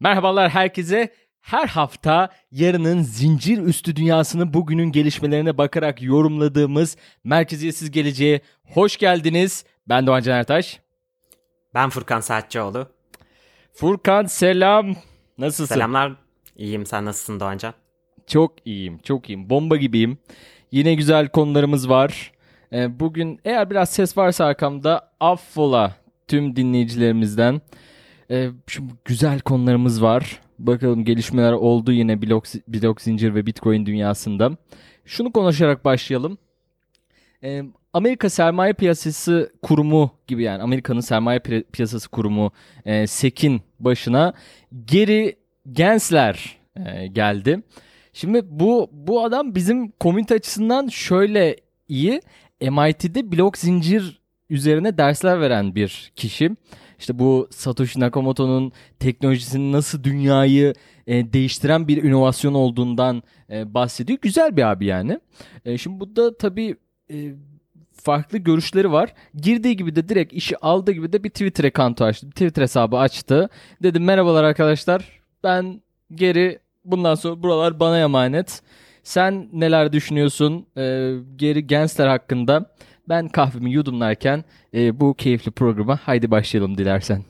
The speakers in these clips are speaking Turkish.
Merhabalar herkese. Her hafta yarının zincir üstü dünyasını bugünün gelişmelerine bakarak yorumladığımız Merkeziyetsiz Geleceğe hoş geldiniz. Ben Doğan Can Ertaş. Ben Furkan Saatçioğlu. Furkan selam. Nasılsın? Selamlar. İyiyim. Sen nasılsın Doğancan? Çok iyiyim. Çok iyiyim. Bomba gibiyim. Yine güzel konularımız var. Ee, bugün eğer biraz ses varsa arkamda affola tüm dinleyicilerimizden. Ee, şimdi güzel konularımız var. Bakalım gelişmeler oldu yine blok, blok zincir ve bitcoin dünyasında. Şunu konuşarak başlayalım. Ee, Amerika Sermaye Piyasası Kurumu gibi yani Amerika'nın Sermaye Piyasası Kurumu e, SEC'in başına Geri Gensler e, geldi. Şimdi bu bu adam bizim komünite açısından şöyle iyi. MIT'de blok zincir üzerine dersler veren bir kişi. İşte bu Satoshi Nakamoto'nun teknolojisinin nasıl dünyayı e, değiştiren bir inovasyon olduğundan e, bahsediyor. Güzel bir abi yani. E, şimdi bu tabii e, farklı görüşleri var. Girdiği gibi de direkt işi aldığı gibi de bir Twitter account'u açtı. Bir Twitter hesabı açtı. Dedim merhabalar arkadaşlar. Ben geri bundan sonra buralar bana emanet. Sen neler düşünüyorsun e, geri Gensler hakkında? Ben kahvemi yudumlarken e, bu keyifli programa haydi başlayalım dilersen.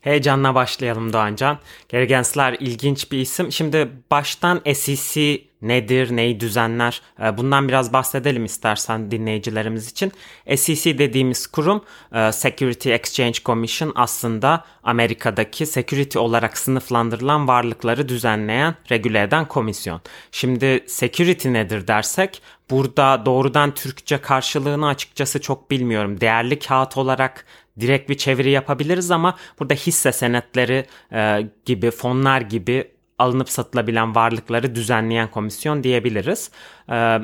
Heyecanla başlayalım Doğancan. Gergensler ilginç bir isim. Şimdi baştan SEC nedir, neyi düzenler e, bundan biraz bahsedelim istersen dinleyicilerimiz için. SEC dediğimiz kurum e, Security Exchange Commission aslında Amerika'daki security olarak sınıflandırılan varlıkları düzenleyen, regüle eden komisyon. Şimdi security nedir dersek burada doğrudan Türkçe karşılığını açıkçası çok bilmiyorum. Değerli kağıt olarak direkt bir çeviri yapabiliriz ama burada hisse senetleri e, gibi fonlar gibi alınıp satılabilen varlıkları düzenleyen komisyon diyebiliriz. E,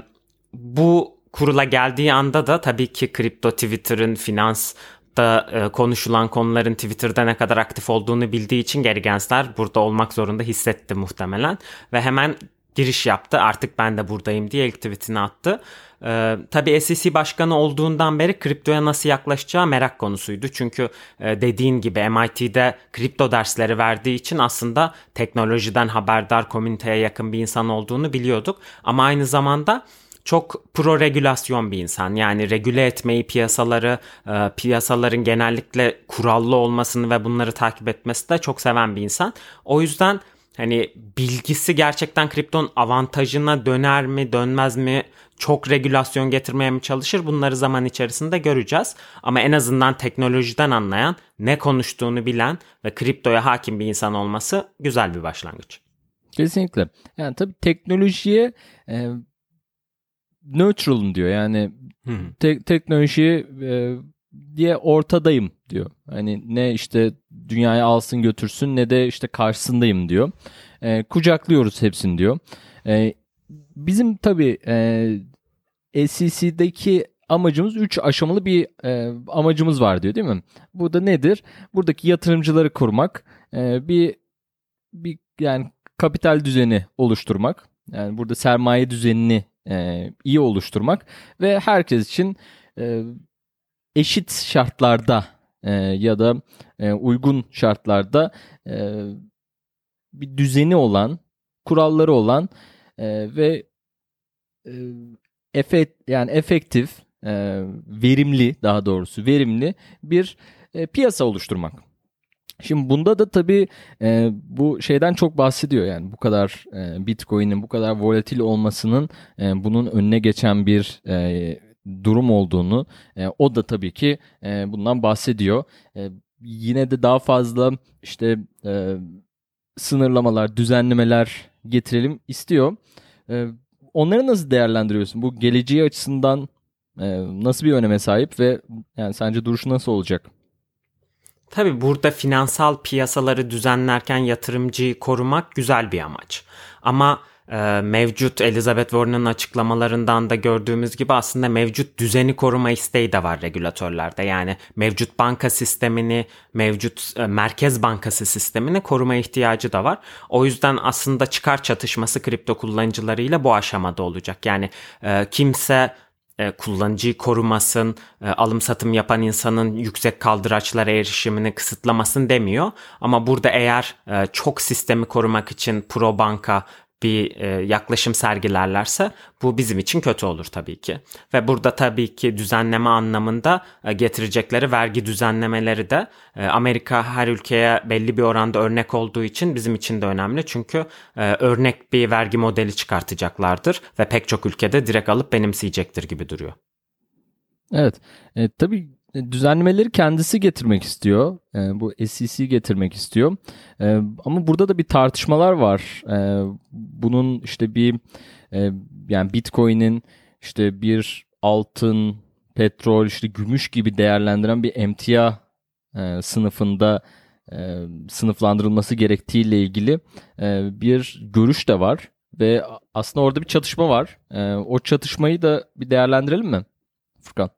bu kurula geldiği anda da tabii ki kripto Twitter'ın finans da e, konuşulan konuların Twitter'da ne kadar aktif olduğunu bildiği için Gergensler burada olmak zorunda hissetti muhtemelen ve hemen giriş yaptı. Artık ben de buradayım diye ilk tweetini attı. Ee, tabii SEC başkanı olduğundan beri kriptoya nasıl yaklaşacağı merak konusuydu. Çünkü e, dediğin gibi MIT'de kripto dersleri verdiği için aslında teknolojiden haberdar, komüniteye yakın bir insan olduğunu biliyorduk. Ama aynı zamanda çok pro regülasyon bir insan. Yani regüle etmeyi piyasaları, e, piyasaların genellikle kurallı olmasını ve bunları takip etmesi de çok seven bir insan. O yüzden hani bilgisi gerçekten kriptonun avantajına döner mi, dönmez mi? Çok regülasyon getirmeye mi çalışır? Bunları zaman içerisinde göreceğiz. Ama en azından teknolojiden anlayan, ne konuştuğunu bilen ve kriptoya hakim bir insan olması güzel bir başlangıç. Kesinlikle. Yani tabii teknolojiye e, neutral'ım diyor. Yani te- teknoloji e, diye ortadayım diyor. Hani ne işte dünyayı alsın götürsün ne de işte karşısındayım diyor. E, kucaklıyoruz hepsini diyor. E, bizim tabii e, SEC'deki amacımız 3 aşamalı bir e, amacımız var diyor değil mi? Bu da nedir? Buradaki yatırımcıları kurmak, e, bir bir yani kapital düzeni oluşturmak. Yani burada sermaye düzenini e, iyi oluşturmak ve herkes için e, eşit şartlarda e, ya da e, uygun şartlarda e, bir düzeni olan, kuralları olan e, ve e, efekt yani efektif, e, verimli daha doğrusu verimli bir e, piyasa oluşturmak. Şimdi bunda da tabii e, bu şeyden çok bahsediyor yani bu kadar e, Bitcoin'in bu kadar volatil olmasının e, bunun önüne geçen bir e, durum olduğunu e, o da tabii ki e, bundan bahsediyor. E, yine de daha fazla işte e, sınırlamalar, düzenlemeler getirelim istiyor. E, onları nasıl değerlendiriyorsun? Bu geleceği açısından e, nasıl bir öneme sahip ve yani sence duruşu nasıl olacak? Tabii burada finansal piyasaları düzenlerken yatırımcıyı korumak güzel bir amaç. Ama mevcut Elizabeth Warren'ın açıklamalarından da gördüğümüz gibi aslında mevcut düzeni koruma isteği de var regülatörlerde. Yani mevcut banka sistemini, mevcut e, merkez bankası sistemini koruma ihtiyacı da var. O yüzden aslında çıkar çatışması kripto kullanıcılarıyla bu aşamada olacak. Yani e, kimse e, kullanıcıyı korumasın, alım satım yapan insanın yüksek kaldıraçlara erişimini kısıtlamasın demiyor. Ama burada eğer çok sistemi korumak için pro banka bir e, yaklaşım sergilerlerse bu bizim için kötü olur tabii ki. Ve burada tabii ki düzenleme anlamında e, getirecekleri vergi düzenlemeleri de e, Amerika her ülkeye belli bir oranda örnek olduğu için bizim için de önemli. Çünkü e, örnek bir vergi modeli çıkartacaklardır ve pek çok ülkede direkt alıp benimseyecektir gibi duruyor. Evet. E, tabii düzenlemeleri kendisi getirmek istiyor. E, bu SEC getirmek istiyor. E, ama burada da bir tartışmalar var. E, bunun işte bir e, yani Bitcoin'in işte bir altın, petrol, işte gümüş gibi değerlendiren bir emtia e, sınıfında e, sınıflandırılması gerektiğiyle ilgili e, bir görüş de var ve aslında orada bir çatışma var. E, o çatışmayı da bir değerlendirelim mi Furkan?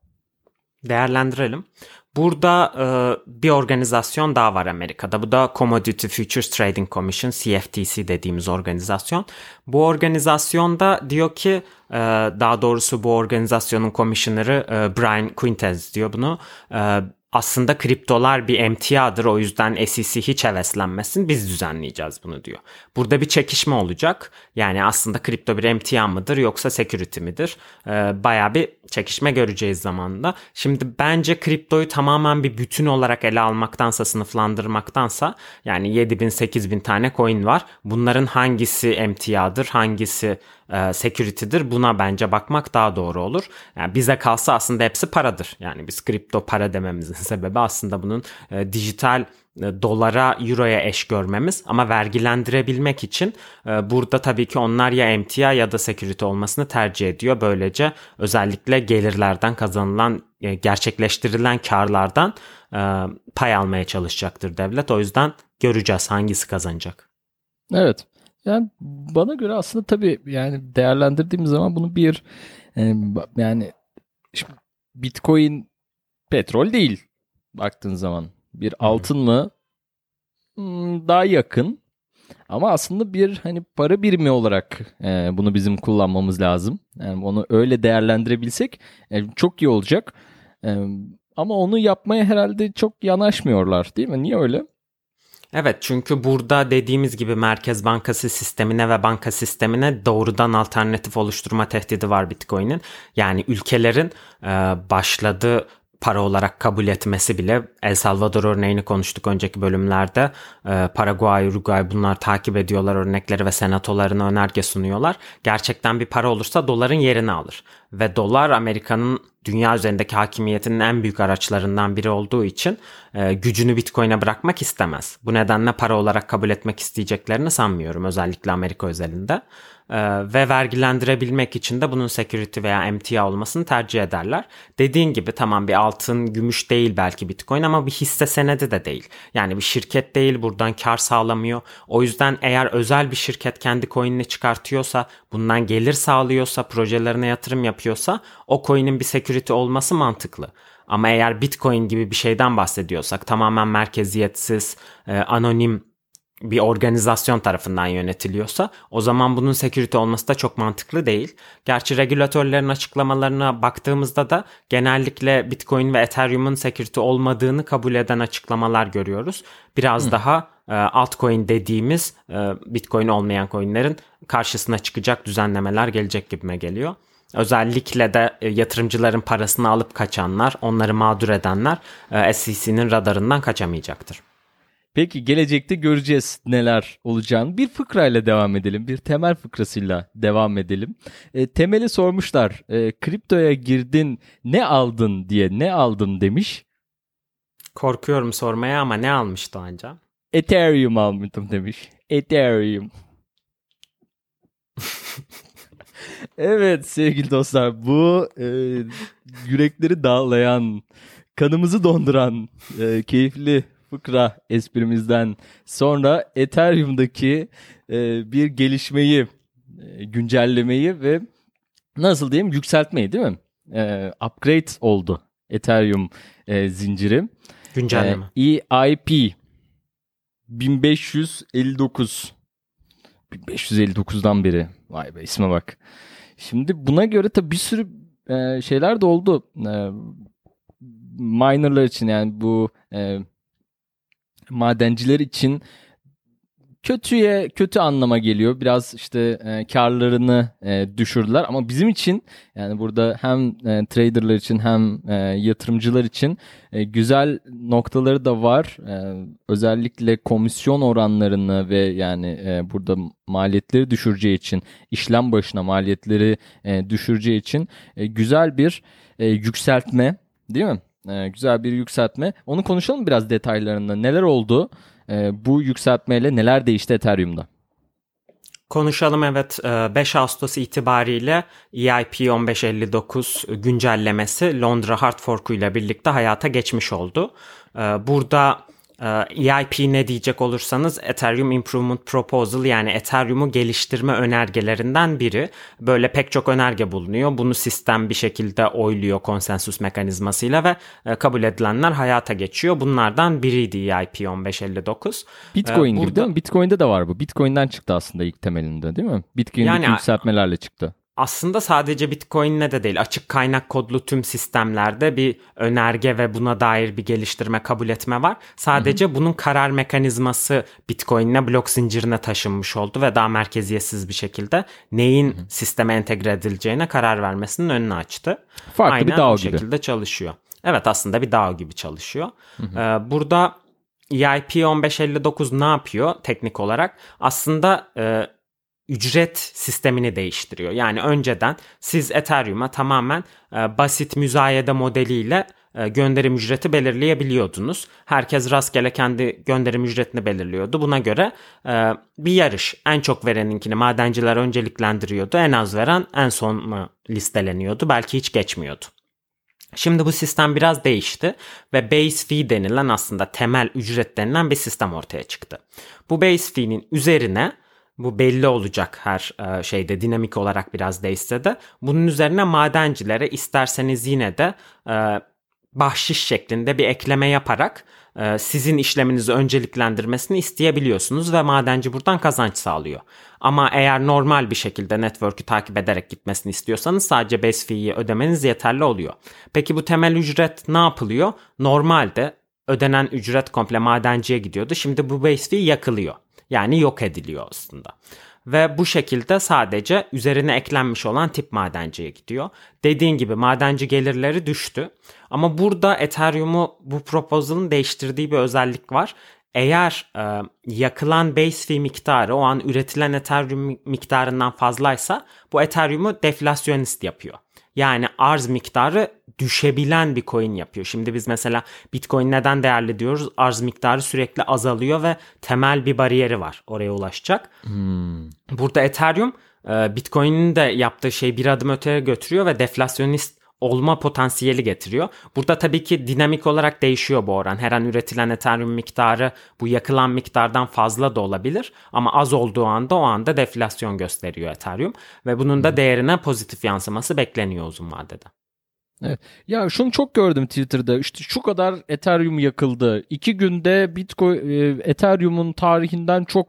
Değerlendirelim. Burada e, bir organizasyon daha var Amerika'da. Bu da Commodity Futures Trading Commission, CFTC dediğimiz organizasyon. Bu organizasyonda diyor ki e, daha doğrusu bu organizasyonun komisyoneri e, Brian Quintez diyor bunu. E, aslında kriptolar bir emtiadır o yüzden SEC hiç heveslenmesin biz düzenleyeceğiz bunu diyor. Burada bir çekişme olacak. Yani aslında kripto bir emtia mıdır yoksa security midir? Ee, Baya bir çekişme göreceğiz zamanında. Şimdi bence kriptoyu tamamen bir bütün olarak ele almaktansa sınıflandırmaktansa yani 7000 8000 tane coin var. Bunların hangisi emtiadır hangisi e, security'dir buna bence bakmak daha doğru olur. Yani bize kalsa aslında hepsi paradır. Yani biz kripto para dememizin sebebi aslında bunun e, dijital e, dolara, euroya eş görmemiz ama vergilendirebilmek için e, burada tabii ki onlar ya emtia ya da security olmasını tercih ediyor. Böylece özellikle gelirlerden kazanılan gerçekleştirilen karlardan pay almaya çalışacaktır devlet. O yüzden göreceğiz hangisi kazanacak. Evet. Yani bana göre aslında tabii yani değerlendirdiğim zaman bunu bir yani Bitcoin petrol değil baktığın zaman. Bir altın mı? Hmm, daha yakın. Ama aslında bir hani para birimi olarak e, bunu bizim kullanmamız lazım. Yani onu öyle değerlendirebilsek e, çok iyi olacak. E, ama onu yapmaya herhalde çok yanaşmıyorlar değil mi? Niye öyle? Evet çünkü burada dediğimiz gibi Merkez Bankası sistemine ve banka sistemine doğrudan alternatif oluşturma tehdidi var Bitcoin'in. Yani ülkelerin e, başladığı para olarak kabul etmesi bile El Salvador örneğini konuştuk önceki bölümlerde. Ee, Paraguay, Uruguay bunlar takip ediyorlar örnekleri ve senatolarına önerge sunuyorlar. Gerçekten bir para olursa doların yerini alır. Ve dolar Amerika'nın dünya üzerindeki hakimiyetinin en büyük araçlarından biri olduğu için e, gücünü Bitcoin'e bırakmak istemez. Bu nedenle para olarak kabul etmek isteyeceklerini sanmıyorum özellikle Amerika özelinde. E, ve vergilendirebilmek için de bunun security veya emtia olmasını tercih ederler. Dediğin gibi tamam bir altın, gümüş değil belki Bitcoin ama bir hisse senedi de değil. Yani bir şirket değil buradan kar sağlamıyor. O yüzden eğer özel bir şirket kendi coin'ini çıkartıyorsa, bundan gelir sağlıyorsa, projelerine yatırım yapıyorsa o coin'in bir security olması mantıklı. Ama eğer Bitcoin gibi bir şeyden bahsediyorsak tamamen merkeziyetsiz, e, anonim bir organizasyon tarafından yönetiliyorsa o zaman bunun security olması da çok mantıklı değil. Gerçi regülatörlerin açıklamalarına baktığımızda da genellikle Bitcoin ve Ethereum'un security olmadığını kabul eden açıklamalar görüyoruz. Biraz Hı. daha e, altcoin dediğimiz e, Bitcoin olmayan coinlerin karşısına çıkacak düzenlemeler gelecek gibime geliyor. Özellikle de e, yatırımcıların parasını alıp kaçanlar, onları mağdur edenler e, SEC'nin radarından kaçamayacaktır. Peki gelecekte göreceğiz neler olacağını. Bir fıkrayla devam edelim. Bir temel fıkrasıyla devam edelim. E, temeli sormuşlar. E, kriptoya girdin ne aldın diye ne aldım demiş. Korkuyorum sormaya ama ne almıştı anca? Ethereum almıştım demiş. Ethereum. evet sevgili dostlar bu e, yürekleri dağlayan, kanımızı donduran e, keyifli fıkra esprimizden sonra Ethereum'daki e, bir gelişmeyi, e, güncellemeyi ve nasıl diyeyim yükseltmeyi değil mi? E, upgrade oldu Ethereum e, zinciri. Güncelleme. E, EIP 1559 1559'dan beri. Vay be isme bak. Şimdi buna göre tabii bir sürü e, şeyler de oldu. E, minerlar için yani bu e, madenciler için kötüye kötü anlama geliyor. Biraz işte e, karlarını e, düşürdüler ama bizim için yani burada hem e, traderlar için hem e, yatırımcılar için e, güzel noktaları da var. E, özellikle komisyon oranlarını ve yani e, burada maliyetleri düşüreceği için işlem başına maliyetleri e, düşüreceği için e, güzel bir e, yükseltme değil mi? E, güzel bir yükseltme. Onu konuşalım biraz detaylarında. Neler oldu? E, bu yükseltmeyle neler değişti Ethereum'da? Konuşalım evet 5 Ağustos itibariyle EIP 1559 güncellemesi Londra Hard Fork ile birlikte hayata geçmiş oldu. Burada EIP ne diyecek olursanız Ethereum Improvement Proposal yani Ethereum'u geliştirme önergelerinden biri. Böyle pek çok önerge bulunuyor. Bunu sistem bir şekilde oyluyor konsensus mekanizmasıyla ve kabul edilenler hayata geçiyor. Bunlardan biriydi EIP 1559. Bitcoin Burada, gibi değil mi? Bitcoin'de de var bu. Bitcoin'den çıktı aslında ilk temelinde değil mi? Bitcoin'deki yani, yükseltmelerle çıktı aslında sadece Bitcoin'le de değil açık kaynak kodlu tüm sistemlerde bir önerge ve buna dair bir geliştirme kabul etme var. Sadece hı hı. bunun karar mekanizması Bitcoin'le blok zincirine taşınmış oldu ve daha merkeziyetsiz bir şekilde neyin hı hı. sisteme entegre edileceğine karar vermesinin önünü açtı. Farklı Aynen bir DAO gibi. şekilde çalışıyor. Evet aslında bir DAO gibi çalışıyor. Hı hı. Ee, burada EIP 1559 ne yapıyor teknik olarak? Aslında e, ücret sistemini değiştiriyor. Yani önceden siz Ethereum'a tamamen e, basit müzayede modeliyle e, gönderim ücreti belirleyebiliyordunuz. Herkes rastgele kendi gönderim ücretini belirliyordu. Buna göre e, bir yarış. En çok vereninkini madenciler önceliklendiriyordu. En az veren en son mu listeleniyordu. Belki hiç geçmiyordu. Şimdi bu sistem biraz değişti ve base fee denilen aslında temel ücret denilen bir sistem ortaya çıktı. Bu base fee'nin üzerine bu belli olacak her e, şeyde dinamik olarak biraz değişse de. Bunun üzerine madencilere isterseniz yine de e, bahşiş şeklinde bir ekleme yaparak e, sizin işleminizi önceliklendirmesini isteyebiliyorsunuz ve madenci buradan kazanç sağlıyor. Ama eğer normal bir şekilde network'ü takip ederek gitmesini istiyorsanız sadece base fee'yi ödemeniz yeterli oluyor. Peki bu temel ücret ne yapılıyor? Normalde ödenen ücret komple madenciye gidiyordu. Şimdi bu base fee yakılıyor. Yani yok ediliyor aslında. Ve bu şekilde sadece üzerine eklenmiş olan tip madenciye gidiyor. Dediğin gibi madenci gelirleri düştü. Ama burada Ethereum'u bu proposal'ın değiştirdiği bir özellik var. Eğer e, yakılan base fee miktarı o an üretilen Ethereum miktarından fazlaysa bu Ethereum'u deflasyonist yapıyor. Yani arz miktarı düşebilen bir coin yapıyor. Şimdi biz mesela Bitcoin neden değerli diyoruz? Arz miktarı sürekli azalıyor ve temel bir bariyeri var oraya ulaşacak. Hmm. Burada Ethereum e, Bitcoin'in de yaptığı şey bir adım öteye götürüyor ve deflasyonist olma potansiyeli getiriyor. Burada tabii ki dinamik olarak değişiyor bu oran. Her an üretilen Ethereum miktarı bu yakılan miktardan fazla da olabilir ama az olduğu anda o anda deflasyon gösteriyor Ethereum ve bunun da değerine pozitif yansıması bekleniyor uzun vadede. Evet. Ya şunu çok gördüm Twitter'da. İşte şu kadar Ethereum yakıldı. İki günde Bitcoin e, Ethereum'un tarihinden çok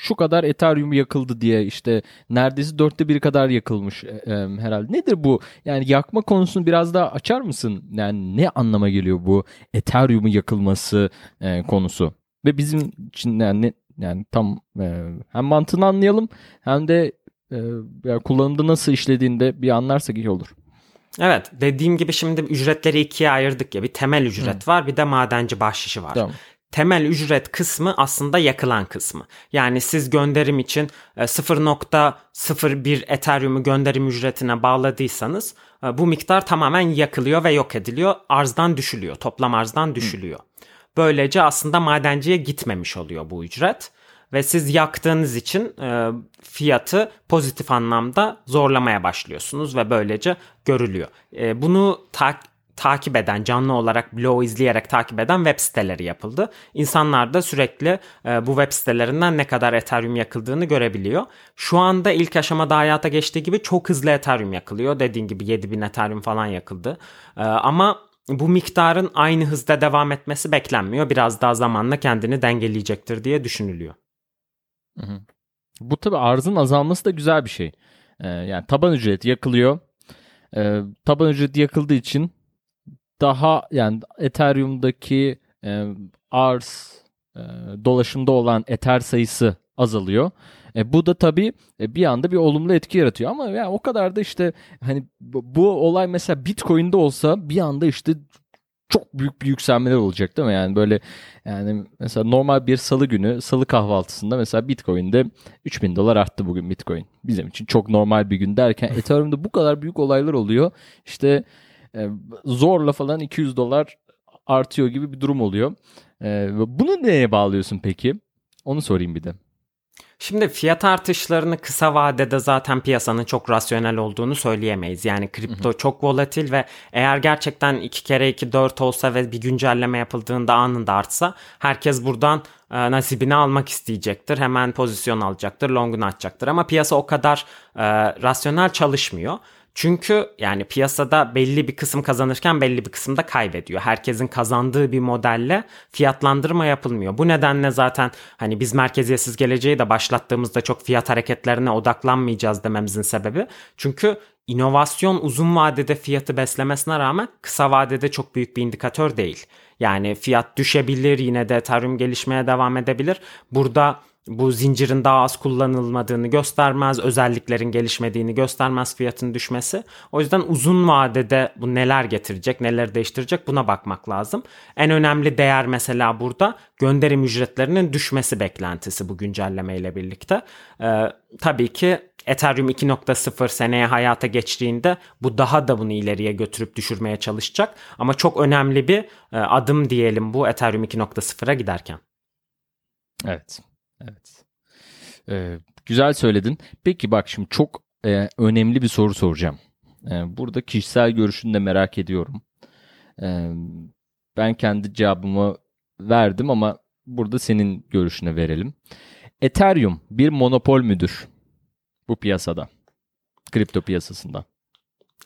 şu kadar Ethereum yakıldı diye işte neredeyse dörtte bir kadar yakılmış e, herhalde. Nedir bu? Yani yakma konusunu biraz daha açar mısın? Yani ne anlama geliyor bu Ethereum'un yakılması e, konusu? Ve bizim için yani yani tam hem mantığını anlayalım hem de e, kullanımda nasıl işlediğinde bir anlarsak iyi olur. Evet dediğim gibi şimdi ücretleri ikiye ayırdık ya bir temel ücret Hı. var bir de madenci bahşişi var. Tamam. Temel ücret kısmı aslında yakılan kısmı. Yani siz gönderim için 0.01 e, Ethereum'u gönderim ücretine bağladıysanız e, bu miktar tamamen yakılıyor ve yok ediliyor. Arzdan düşülüyor. Toplam arzdan düşülüyor. Böylece aslında madenciye gitmemiş oluyor bu ücret ve siz yaktığınız için e, fiyatı pozitif anlamda zorlamaya başlıyorsunuz ve böylece görülüyor. E, bunu ta- takip eden, canlı olarak bloğu izleyerek takip eden web siteleri yapıldı. İnsanlar da sürekli e, bu web sitelerinden ne kadar Ethereum yakıldığını görebiliyor. Şu anda ilk aşamada hayata geçtiği gibi çok hızlı Ethereum yakılıyor. Dediğin gibi 7000 Ethereum falan yakıldı. E, ama bu miktarın aynı hızda devam etmesi beklenmiyor. Biraz daha zamanla kendini dengeleyecektir diye düşünülüyor. Hı hı. Bu tabi arzın azalması da güzel bir şey. Ee, yani taban ücreti yakılıyor. Ee, taban ücreti yakıldığı için daha yani Ethereum'daki e, arz e, dolaşımda olan Ether sayısı azalıyor. E, bu da tabii e, bir anda bir olumlu etki yaratıyor ama yani o kadar da işte hani bu, bu olay mesela Bitcoin'de olsa bir anda işte çok büyük bir yükselmeler olacak değil mi? Yani böyle yani mesela normal bir salı günü salı kahvaltısında mesela Bitcoin'de 3000 dolar arttı bugün Bitcoin. Bizim için çok normal bir gün derken Ethereum'da bu kadar büyük olaylar oluyor. İşte e, zorla falan 200 dolar artıyor gibi bir durum oluyor. E, bunu neye bağlıyorsun peki? Onu sorayım bir de. Şimdi fiyat artışlarını kısa vadede zaten piyasanın çok rasyonel olduğunu söyleyemeyiz. Yani kripto hı hı. çok volatil ve eğer gerçekten 2 kere 2 4 olsa ve bir güncelleme yapıldığında anında artsa herkes buradan e, nasibini almak isteyecektir. Hemen pozisyon alacaktır, longunu açacaktır. Ama piyasa o kadar e, rasyonel çalışmıyor. Çünkü yani piyasada belli bir kısım kazanırken belli bir kısım da kaybediyor. Herkesin kazandığı bir modelle fiyatlandırma yapılmıyor. Bu nedenle zaten hani biz merkeziyetsiz geleceği de başlattığımızda çok fiyat hareketlerine odaklanmayacağız dememizin sebebi. Çünkü inovasyon uzun vadede fiyatı beslemesine rağmen kısa vadede çok büyük bir indikatör değil. Yani fiyat düşebilir yine de Ethereum gelişmeye devam edebilir. Burada bu zincirin daha az kullanılmadığını göstermez, özelliklerin gelişmediğini göstermez fiyatın düşmesi. O yüzden uzun vadede bu neler getirecek, neler değiştirecek buna bakmak lazım. En önemli değer mesela burada gönderim ücretlerinin düşmesi beklentisi bu güncelleme ile birlikte. Ee, tabii ki Ethereum 2.0 seneye hayata geçtiğinde bu daha da bunu ileriye götürüp düşürmeye çalışacak. Ama çok önemli bir e, adım diyelim bu Ethereum 2.0'a giderken. Evet. Evet. Ee, güzel söyledin. Peki bak şimdi çok e, önemli bir soru soracağım. E, burada kişisel görüşünü de merak ediyorum. E, ben kendi cevabımı verdim ama burada senin görüşüne verelim. Ethereum bir monopol müdür bu piyasada? Kripto piyasasında.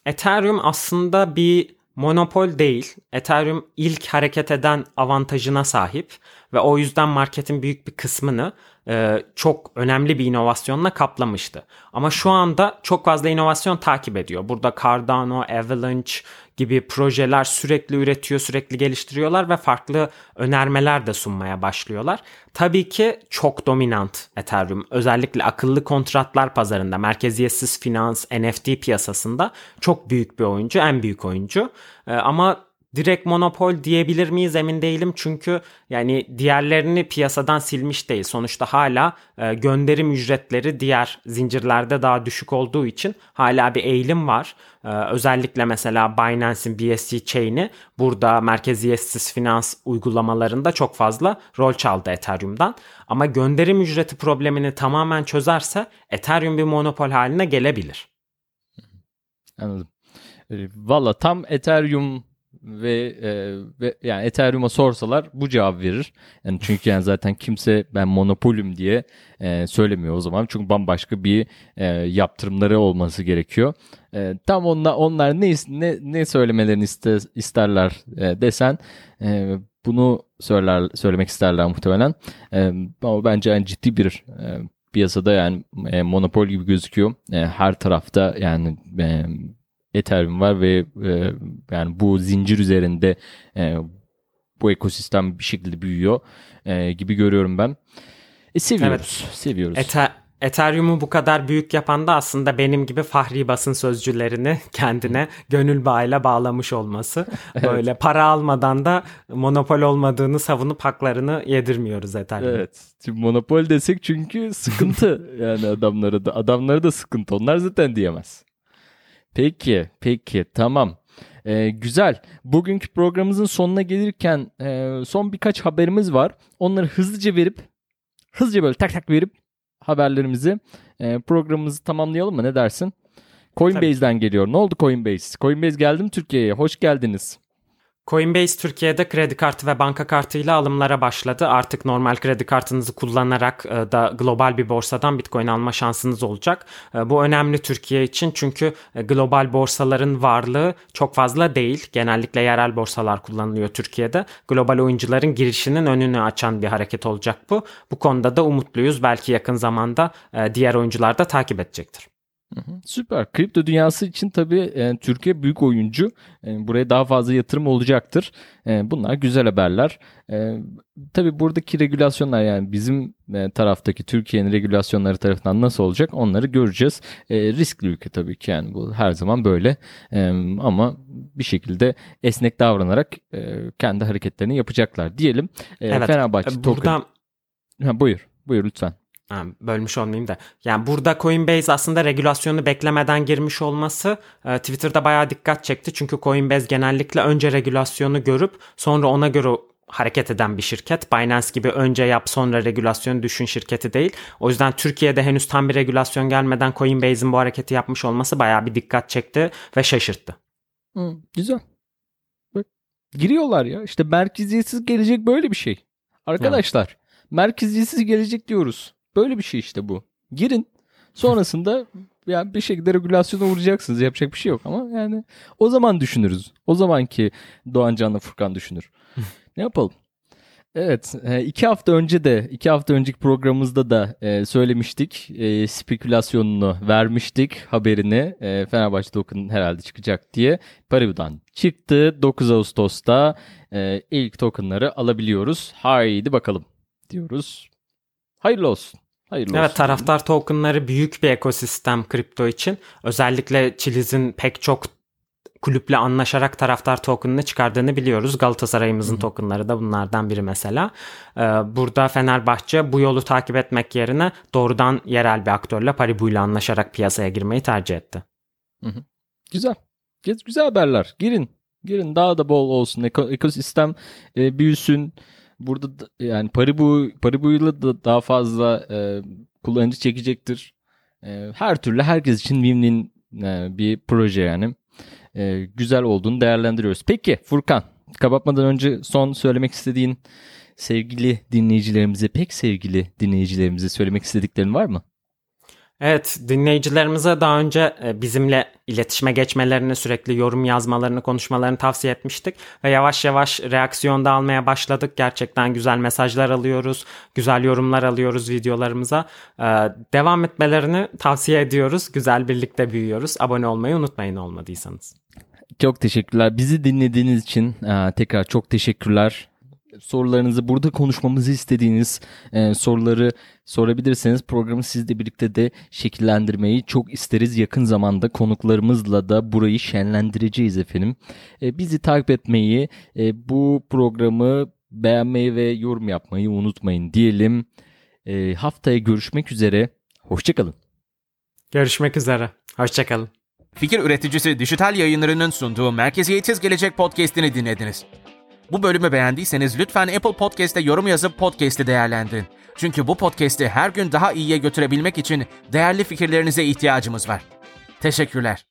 Ethereum aslında bir monopol değil. Ethereum ilk hareket eden avantajına sahip ve o yüzden marketin büyük bir kısmını e, çok önemli bir inovasyonla kaplamıştı. Ama şu anda çok fazla inovasyon takip ediyor. Burada Cardano, Avalanche gibi projeler sürekli üretiyor, sürekli geliştiriyorlar ve farklı önermeler de sunmaya başlıyorlar. Tabii ki çok dominant Ethereum. Özellikle akıllı kontratlar pazarında, merkeziyetsiz finans, NFT piyasasında çok büyük bir oyuncu, en büyük oyuncu. Ee, ama direkt monopol diyebilir miyiz emin değilim çünkü yani diğerlerini piyasadan silmiş değil. Sonuçta hala e, gönderim ücretleri diğer zincirlerde daha düşük olduğu için hala bir eğilim var. E, özellikle mesela Binance'in BSC chain'i burada merkeziyetsiz finans uygulamalarında çok fazla rol çaldı Ethereum'dan. Ama gönderim ücreti problemini tamamen çözerse Ethereum bir monopol haline gelebilir. Anladım. E, valla tam Ethereum ve, e, ve yani Ethereum'a sorsalar bu cevap verir. Yani çünkü yani zaten kimse ben monopolüm diye e, söylemiyor o zaman. Çünkü bambaşka bir e, yaptırımları olması gerekiyor. E, tam onlar onlar ne ne ne söylemelerini iste, isterler e, desen e, bunu söyler söylemek isterler muhtemelen. E, ama bence yani ciddi bir e, piyasada yani e, monopol gibi gözüküyor. E, her tarafta yani e, Ethereum var ve e, yani bu zincir üzerinde e, bu ekosistem bir şekilde büyüyor e, gibi görüyorum ben. E, seviyoruz. Evet. Seviyoruz. Ether Ethereum'u bu kadar büyük yapan da aslında benim gibi fahri basın sözcülerini kendine gönül bağıyla bağlamış olması. evet. Böyle para almadan da monopol olmadığını savunup haklarını yedirmiyoruz Ethereum'a. Evet. Şimdi monopol desek çünkü sıkıntı yani adamları da adamları da sıkıntı. Onlar zaten diyemez. Peki, peki, tamam. Ee, güzel. Bugünkü programımızın sonuna gelirken e, son birkaç haberimiz var. Onları hızlıca verip, hızlıca böyle tak tak verip haberlerimizi e, programımızı tamamlayalım mı? Ne dersin? Coinbase'den geliyor. Ne oldu Coinbase? Coinbase geldi mi Türkiye'ye? Hoş geldiniz. Coinbase Türkiye'de kredi kartı ve banka kartıyla alımlara başladı. Artık normal kredi kartınızı kullanarak e, da global bir borsadan Bitcoin alma şansınız olacak. E, bu önemli Türkiye için çünkü e, global borsaların varlığı çok fazla değil. Genellikle yerel borsalar kullanılıyor Türkiye'de. Global oyuncuların girişinin önünü açan bir hareket olacak bu. Bu konuda da umutluyuz. Belki yakın zamanda diğer oyuncular da takip edecektir. Süper. Kripto dünyası için tabii e, Türkiye büyük oyuncu. E, buraya daha fazla yatırım olacaktır. E, bunlar güzel haberler. E, tabii buradaki regülasyonlar yani bizim e, taraftaki Türkiye'nin regülasyonları tarafından nasıl olacak onları göreceğiz. E, riskli ülke tabii ki yani bu her zaman böyle. E, ama bir şekilde esnek davranarak e, kendi hareketlerini yapacaklar diyelim. E, evet. Fenerbahçe Burada... token... Ha, buyur. Buyur lütfen. Ha, bölmüş olmayayım da. Yani burada Coinbase aslında regülasyonu beklemeden girmiş olması e, Twitter'da bayağı dikkat çekti. Çünkü Coinbase genellikle önce regülasyonu görüp sonra ona göre hareket eden bir şirket. Binance gibi önce yap sonra regülasyon düşün şirketi değil. O yüzden Türkiye'de henüz tam bir regülasyon gelmeden Coinbase'in bu hareketi yapmış olması bayağı bir dikkat çekti ve şaşırttı. Hı, güzel. Bak, giriyorlar ya. İşte merkeziyetsiz gelecek böyle bir şey. Arkadaşlar evet. merkeziyetsiz gelecek diyoruz. Böyle bir şey işte bu. Girin. Sonrasında yani bir şekilde regülasyona uğrayacaksınız. Yapacak bir şey yok ama yani o zaman düşünürüz. O zamanki Doğan Can'la Furkan düşünür. ne yapalım? Evet, e, iki hafta önce de, iki hafta önceki programımızda da e, söylemiştik. E, spekülasyonunu vermiştik haberini. E, Fenerbahçe token herhalde çıkacak diye. Paribu'dan çıktı. 9 Ağustos'ta e, ilk tokenları alabiliyoruz. Haydi bakalım diyoruz. Hayırlı olsun. Hayırlı evet olsun. taraftar tokenları büyük bir ekosistem kripto için. Özellikle Chiliz'in pek çok kulüple anlaşarak taraftar tokenını çıkardığını biliyoruz. Galatasaray'ımızın Hı-hı. tokenları da bunlardan biri mesela. Ee, burada Fenerbahçe bu yolu takip etmek yerine doğrudan yerel bir aktörle Paribu ile anlaşarak piyasaya girmeyi tercih etti. Hı-hı. Güzel. Güzel haberler. Girin. Girin daha da bol olsun. Eko, ekosistem e, büyüsün. Burada da, yani Paribu Paribu'yla da daha fazla e, kullanıcı çekecektir. E, her türlü herkes için win-win e, bir proje yani. E, güzel olduğunu değerlendiriyoruz. Peki Furkan kapatmadan önce son söylemek istediğin sevgili dinleyicilerimize, pek sevgili dinleyicilerimize söylemek istediklerin var mı? Evet dinleyicilerimize daha önce e, bizimle iletişime geçmelerini sürekli yorum yazmalarını konuşmalarını tavsiye etmiştik ve yavaş yavaş reaksiyonda almaya başladık. Gerçekten güzel mesajlar alıyoruz, güzel yorumlar alıyoruz videolarımıza. Ee, devam etmelerini tavsiye ediyoruz. Güzel birlikte büyüyoruz. Abone olmayı unutmayın olmadıysanız. Çok teşekkürler. Bizi dinlediğiniz için e, tekrar çok teşekkürler sorularınızı burada konuşmamızı istediğiniz e, soruları sorabilirseniz programı sizle birlikte de şekillendirmeyi çok isteriz. Yakın zamanda konuklarımızla da burayı şenlendireceğiz efendim. E, bizi takip etmeyi, e, bu programı beğenmeyi ve yorum yapmayı unutmayın diyelim. E, haftaya görüşmek üzere. Hoşçakalın. Görüşmek üzere. Hoşçakalın. Fikir üreticisi Dijital Yayınları'nın sunduğu Merkeziyetsiz Gelecek podcast'ini dinlediniz. Bu bölümü beğendiyseniz lütfen Apple Podcast'te yorum yazıp podcast'i değerlendirin. Çünkü bu podcast'i her gün daha iyiye götürebilmek için değerli fikirlerinize ihtiyacımız var. Teşekkürler.